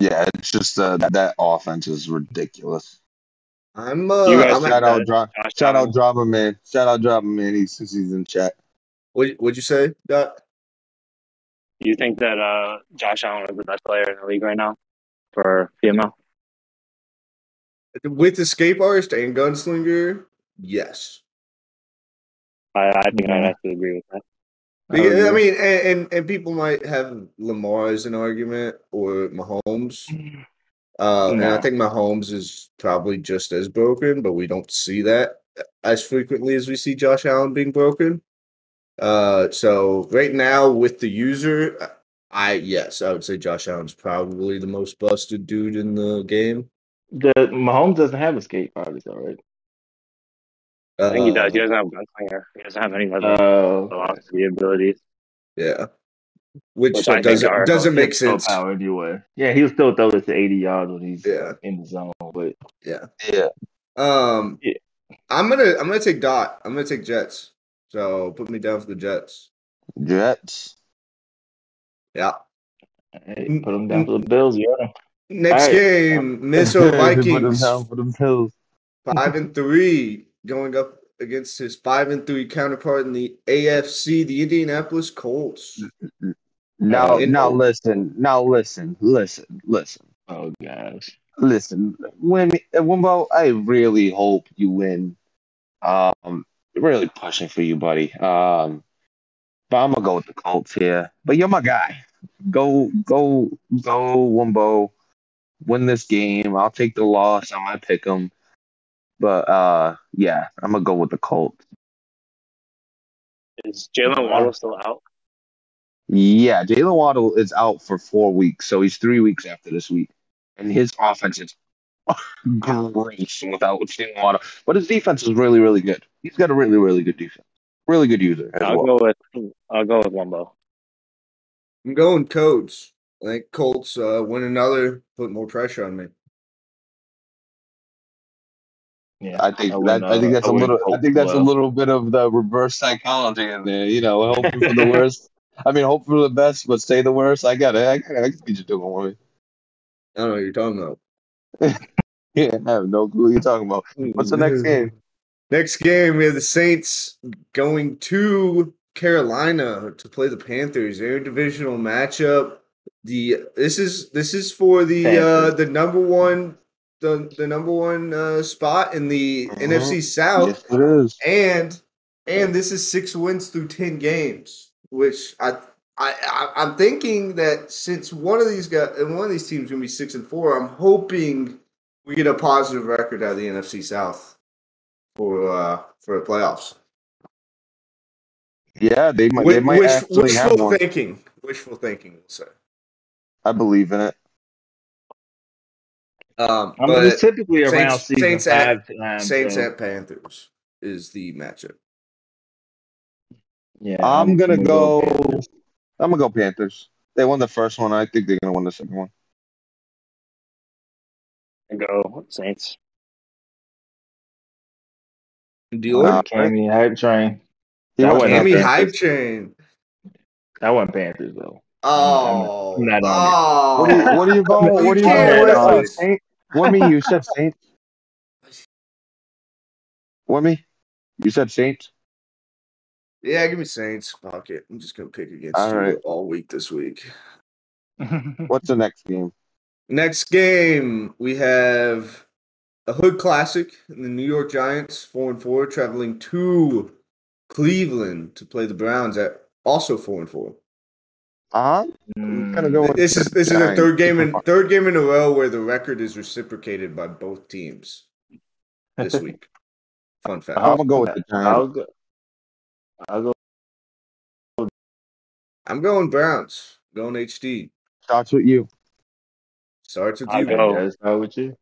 Yeah, it's just uh, that, that offense is ridiculous. I'm uh, You guys I'm Shout out, that Dra- Josh shout Allen- out, Drama Man. Shout out, Drama Man. He's since he's in chat. what what'd you say? Doc? You think that uh Josh Allen is the best player in the league right now for PML? With escape artist and gunslinger, yes. I, I think Yeah. I'd have to agree with that. I I mean, and, and and people might have Lamar as an argument or Mahomes. Uh, And I No. think Mahomes is probably just as broken, but we don't see that as frequently as we see Josh Allen being broken. Uh, so right now with the user, I yes, I would say Josh Allen's probably the most busted dude in the game. The Mahomes doesn't have escape artists, all right. I think he does. Uh, He doesn't have gunslinger. He doesn't have any other Uh, velocity abilities. Yeah, which, Which I doesn't are- doesn't make Still sense. power anyway. Yeah, he'll still throw this to 80 yards when he's Yeah. in the zone. but Yeah. Yeah. Um, Yeah. I'm gonna I'm gonna take Dot. I'm gonna take Jets. So put me down for the Jets. Jets. Yeah. hey, put them down for the Bills. Yeah. Next All right. game, Minnesota (laughs) Put them Vikings, down for them pills. five and three, going up against his five and three counterpart in the AFC, the Indianapolis Colts. (laughs) Now, Uh, now listen. Now listen. Listen. Listen. Oh gosh. Listen. When Wimbo, I really hope you win. Um, really pushing for you, buddy. Um, but I'm gonna go with the Colts here. But you're my guy. Go, go, go, Wimbo. Win this game. I'll take the loss. I might pick them. But uh, yeah, I'm gonna go with the Colts. Is Jalen Waddle still out? Yeah, Jalen Waddle is out for four weeks, so he's three weeks after this week, and his offense is (laughs) gross without Jalen Waddle. But his defense is really, really good. He's got a really, really good defense, really good user as I'll well. go with I'll go with Wumbo. I'm going Colts. I think Colts uh, win another, put more pressure on me. Yeah. I think wouldn't, that I think uh, that's a little I think that's a little bit of the reverse psychology in there. You know, hoping for the (laughs) worst. I mean, hope for the best, but say the worst. I got it. I got it. I can see you doing with I don't know what you're talking about. (laughs) Yeah, I have no clue what you're talking about. What's the next game? Next game, we have the Saints going to Carolina to play the Panthers. Their divisional matchup. The this is this is for the uh, the number one the the number one uh, spot in the Mhm. NFC South, Yes, it is. and and this is six wins through ten games, which I. I, I I'm thinking that since one of these guys and one of these teams is gonna be six and four, I'm hoping we get a positive record out of the NFC South for uh for the playoffs. Yeah, they might. They might wish- actually have wishful one. thinking. Wishful thinking, we'll say. I believe in it. Um, I mean, it's typically around Saints- season Saints five at- time. Saints so- at Panthers is the matchup. Yeah. I'm gonna go. Panthers. I'm gonna go Panthers. They won the first one. I think they're gonna win the second one. And go Saints. Dealer, Uh, Cammy hype train. He That went wasn't Miami hype train. That wasn't Panthers though. Oh, I'm not oh. What are you, what are you (laughs) going? What are you can't going with? win. Saint? What me? You said Saints. What me? You said Saints. Yeah, give me Saints. Fuck it. I'm just gonna pick against All you right. all week this week. (laughs) What's the next game? Next game, we have a Hood Classic and the New York Giants, four and four, traveling to Cleveland to play the Browns at also four and four. Uh, I'm gonna go with This is the this is the Giants. third game in third game in a row where the record is reciprocated by both teams this (laughs) week. Fun fact. I'm gonna go with the (laughs) I'll Giants. go. I'll go. I'm going Browns. Going HD. Starts with you. Starts with I'll you. go. That's not with you.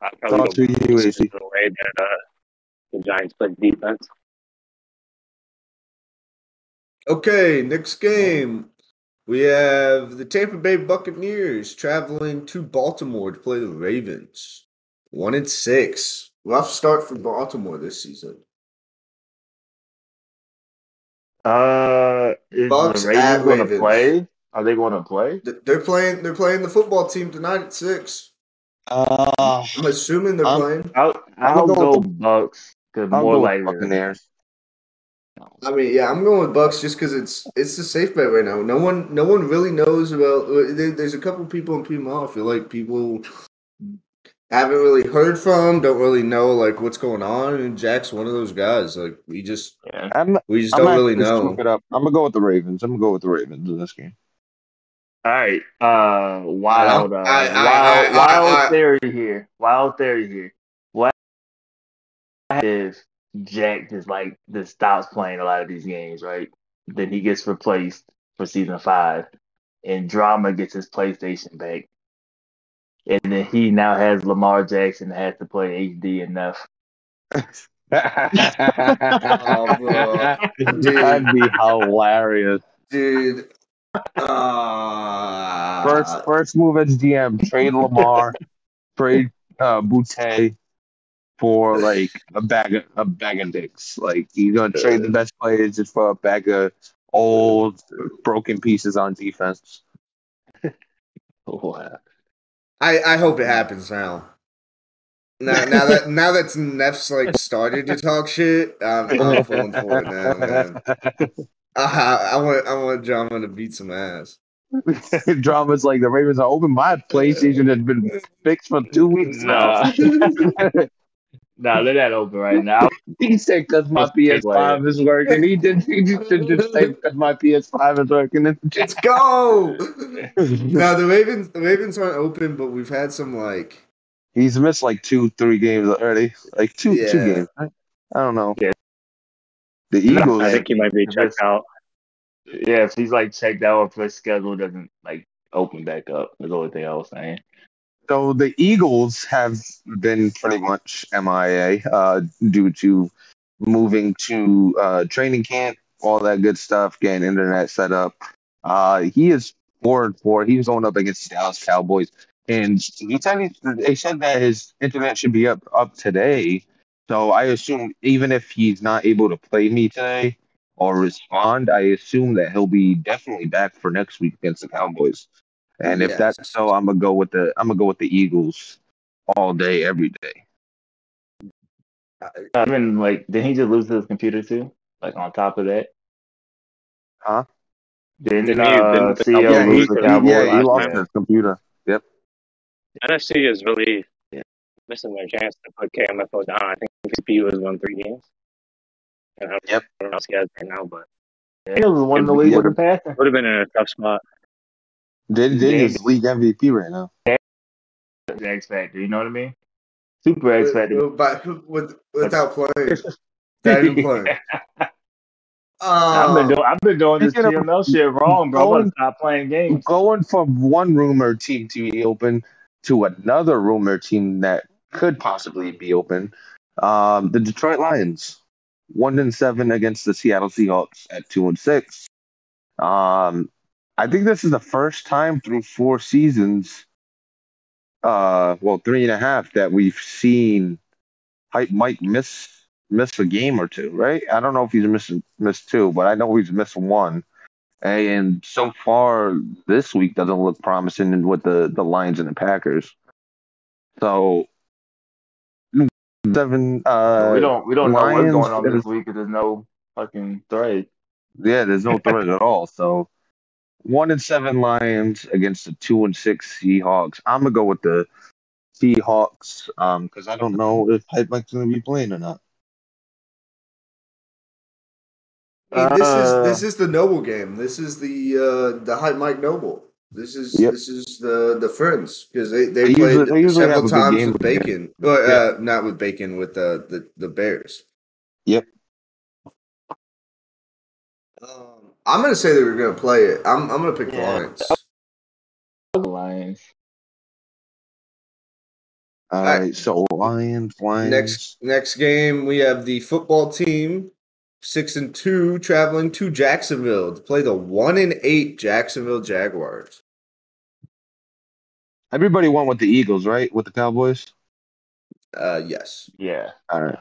I'll probably Talk go to you, Browns AC. because The way that uh, the Giants play defense. Okay, next game. We have the Tampa Bay Buccaneers traveling to Baltimore to play the Ravens. One and six. Rough start for Baltimore this season. Uh, is Bucks the Ravens at going to Ravens. play? Are they going to play? They're playing. They're playing the football team tonight at six. Uh, I'm assuming they're I'm- playing. I'll I'll I'll go go Bucks because I'll more go with likely. Buccaneers. I mean, yeah, I'm going with Bucks just because it's it's the safe bet right now. No one, no one really knows about. uh, there- There's a couple people in PML. I feel like people haven't really heard from, don't really know like what's going on. And Jack's one of those guys. Like we just Yeah. I'm, we just I'm don't really know. it up. I'm gonna go with the Ravens. I'm gonna go with the Ravens in this game. All right. Uh, wild, uh, I- I- wild, I- I- wild I- theory here. Wild theory here. What if Jack just like just stops playing a lot of these games, right? Then he gets replaced for season five, and Drama gets his PlayStation back, and then he now has Lamar Jackson that has to play HD enough. (laughs) Oh, bro. That'd be hilarious. Dude. Uh, First, first move as GM, trade Lamar, trade uh, Boutte for like a bag of a bag of dicks. Like you're gonna trade the best players just for a bag of old broken pieces on defense. Wow. I, I hope it happens now. Now, (laughs) now that now that Neff's like started to talk shit, I'm, I'm falling for it now, man. Uh, I want I want Drama to beat some ass. (laughs) Drama's like the Ravens are open. My PlayStation has been fixed for two weeks now. (laughs) Nah. nah, let that open right now. (laughs) he said because my PS5 is working. He did. He just did just say because my PS5 is working. (laughs) Let's go. (laughs) no, the Ravens the Ravens aren't open, but we've had some like He's missed like two, three games already. Like two, two games. I, I don't know. Yeah. The Eagles. I think he might be checked out. Yeah, if he's like checked out, if his schedule doesn't like open back up, is the only thing I was saying. So the Eagles have been pretty much MIA uh, due to moving to uh, training camp, all that good stuff, getting internet set up. Uh, he is four and four. He was going up against the Dallas Cowboys, and he said he, said that his internet should be up up today. So I assume even if he's not able to play me today or respond, I assume that he'll be definitely back for next week against the Cowboys. And if Yes. that's so, I'm gonna go with the I'm gonna go with the Eagles all day, every day. I mean, like, did he just lose his computer too? Like on top of that, Huh? didn't Didn't he- uh, didn't the CEO Cowboys Yeah, he, lose the lose Cowboys yeah, he lost night? his computer. Yep. NFC is really missing their chance to put KMFO down. I think CPU has won three games. And I don't Yep. know what else he has right now, but He was one in the league with the passing. would have been in a tough spot. Did did his league MVP right now? The X Factor, you know what I mean? Super X Factor. But with, without playing. (laughs) Not even playing. (laughs) I've been doing I've been doing this Speaking TML shit wrong, bro. I'm Going- gonna stop playing games. Going from one rumor team to be open to another rumor team that could possibly be open. Um, the Detroit Lions, one and seven against the Seattle Seahawks at two and six. Um, I think this is the first time through four seasons, uh, well, three and a half that we've seen Hype Mike miss miss a game or two, right? I don't know if he's missed missed two, but I know he's missed one. And so far, this week doesn't look promising with the, the Lions and the Packers. So, seven. Uh, we don't we don't know what's going on this week there's no fucking thread. Yeah, there's no threat at all. So, one and seven Lions against the two and six Seahawks. I'm gonna go with the Seahawks um because I don't know if Hype Mike's gonna be playing or not. I mean, this Uh, is this is the Noble game. This is the uh, the hype Mike Noble. This is Yep. this is the the friends because they, they, They played usually- they several times with Bacon. Well, uh, not with Bacon with the the, the Bears. Yep. I'm gonna say that we're gonna play it. I'm I'm gonna pick the Yeah. Lions. The Lions. All All right. right, so Lions, Lions. Next next game we have the football team six and two traveling to Jacksonville to play the one and eight Jacksonville Jaguars. Everybody went with the Eagles, right? With the Cowboys. Uh, yes. Yeah. All right.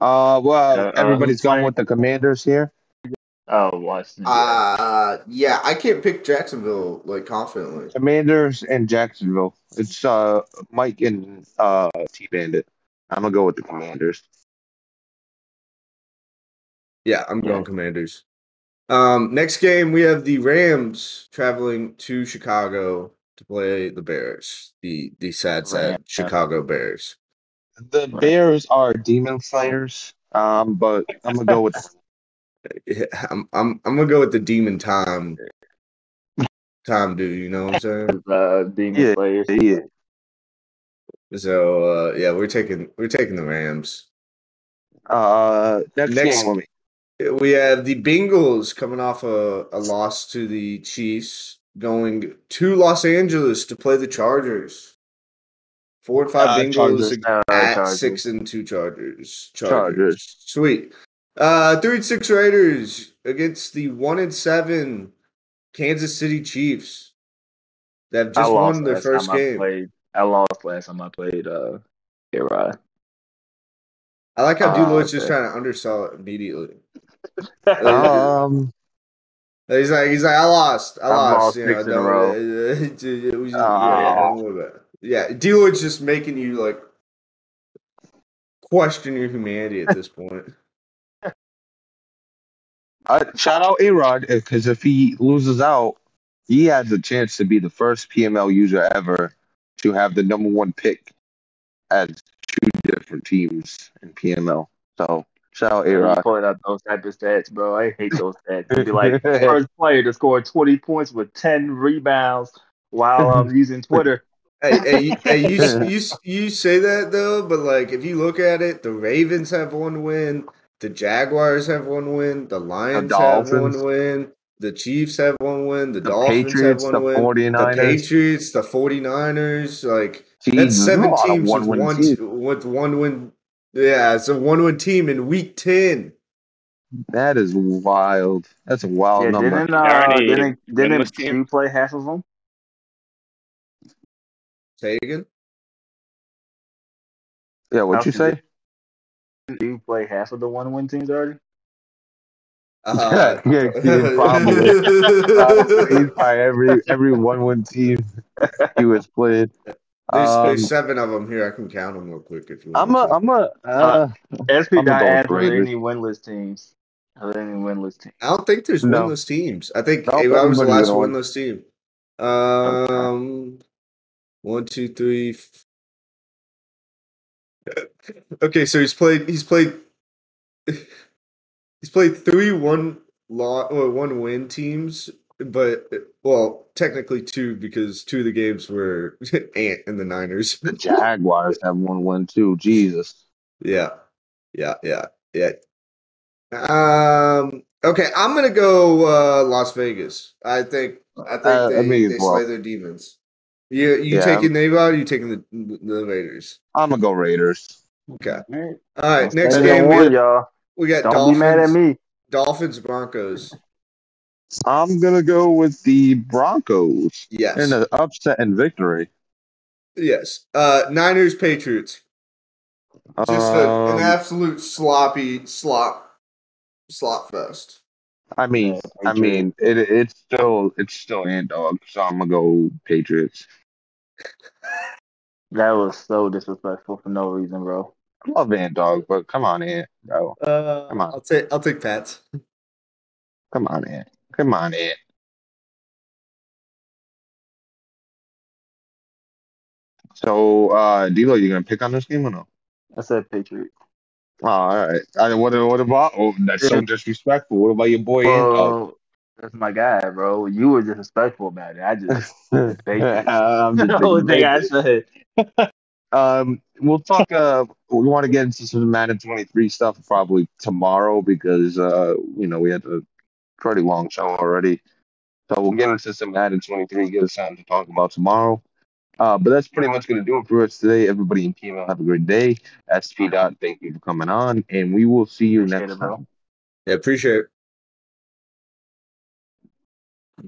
Uh, well, Uh, uh, everybody's who's going with the Commanders here. Oh, Washington. Uh, yeah, I can't pick Jacksonville like confidently. Commanders and Jacksonville. It's uh Mike and uh T Bandit. I'm gonna go with the Commanders. Yeah, I'm going Yeah. Commanders. Um, next game we have the Rams traveling to Chicago to play the Bears. The the sad sad Rams. Chicago Bears. The Bears are demon slayers. Um, but I'm gonna go with Yeah, (laughs) (laughs) I'm I'm I'm gonna go with the Demon Time. Time dude, you know what I'm (laughs) saying? uh, Demon Yeah. Slayers. yeah. So uh, yeah, we're taking we're taking the Rams. Uh, next, Next- game, let me- We have the Bengals coming off a, a loss to the Chiefs, going to Los Angeles to play the Chargers. Four and five Uh, Bengals Chargers. Uh, at Chargers. six and two Chargers. Chargers. Sweet. Uh, three and six Raiders against the one and seven Kansas City Chiefs that have just won their first time I game. played. I lost last time I played uh A-Rod. I like how Ah, D Lloyd's just trying to undersell it immediately. (laughs) Um, He's like, he's like, I lost, I I've lost. lost You know, six in a don't, row. (laughs) it was- yeah, Ah. don't worry about it. yeah. D Lloyd's just making you like question your humanity at this point. Uh, shout out A Rod because if he loses out, he has a chance to be the first PML user ever to have the number one pick as two different teams in PML. So shout out A You Rod. pulling up those type of stats, bro. I hate those stats. It'd be like (laughs) first player to score 20 points with 10 rebounds while I'm (laughs) using Twitter. hey, hey, you, hey, you, (laughs) you you say that though, but like if you look at it, the Ravens have one win, the Jaguars have one win, the Lions have one win, the Chiefs have one win, the, The Dolphins Patriots, have the one win, the 49ers. Patriots, the 49ers, like that's seven there's a lot of teams with one-win one teams. with one win. Yeah, it's a one win team in week ten. That is wild. That's a wild yeah, number. didn't uh, didn't didn't winless team. play half of them? Say again. Yeah, what would you say? Did you play half of the one win teams already? Uh, (laughs) yeah, yeah, (laughs) probably. Probably. He's probably every every one win team (laughs) he was played. There's, Um, there's seven of them here. I can count them real quick if you want. I'm a to. I'm a uh, SP I'm gonna not go with asked are there any winless teams. Are there any winless teams? I don't think there's No. winless teams. I think No, I was the last gonna winless team. Um, one, two, three. Okay, so he's played. He's played. He's played three one law or one win teams, but well, technically two because two of the games were (laughs) Ant and the Niners. the Jaguars have one win too. Jesus. Yeah, yeah, yeah, yeah. Um. Okay, I'm gonna go uh, Las Vegas. I think. I think Uh, they, me as they well. slay their demons. You you Yeah. taking the Rod? Or you taking the the Raiders? I'm gonna go Raiders. Okay. All right. All right. Next game we got, y'all. we got Don't Dolphins. be mad at me. Dolphins Broncos. I'm gonna go with the Broncos Yes. in an upset and victory. Yes. Uh, Niners Patriots. Just a, Um, an absolute sloppy slop slop fest. I mean, I mean, it it's still it's still ant dog, so I'm gonna go Patriots. That was so disrespectful for no reason, bro. I love ant dog, but come on, ant, bro. Uh, Come on. I'll take I'll take Pats. Come on, ant. Come on, ant. So, uh, D'Lo, you gonna pick on this game or no? I said Patriots. Oh, all right. I, what, what about? Oh, that's so disrespectful. What about your boy? Ant dog? Well, that's my guy, bro. You were disrespectful about it. I just (laughs) Patriots. (laughs) I'm just (laughs) the only thing I said. Um, we'll talk. Uh, we want to get into some Madden 23 stuff probably tomorrow because uh, you know, we had a pretty long show already. So we'll get into some Madden 23, get us something to talk about tomorrow. Uh, but that's pretty much going to do it for us today. Everybody in PML, have a great day. SP Dot, thank you for coming on, and we will see you Appreciate next it, time. Yeah, appreciate it.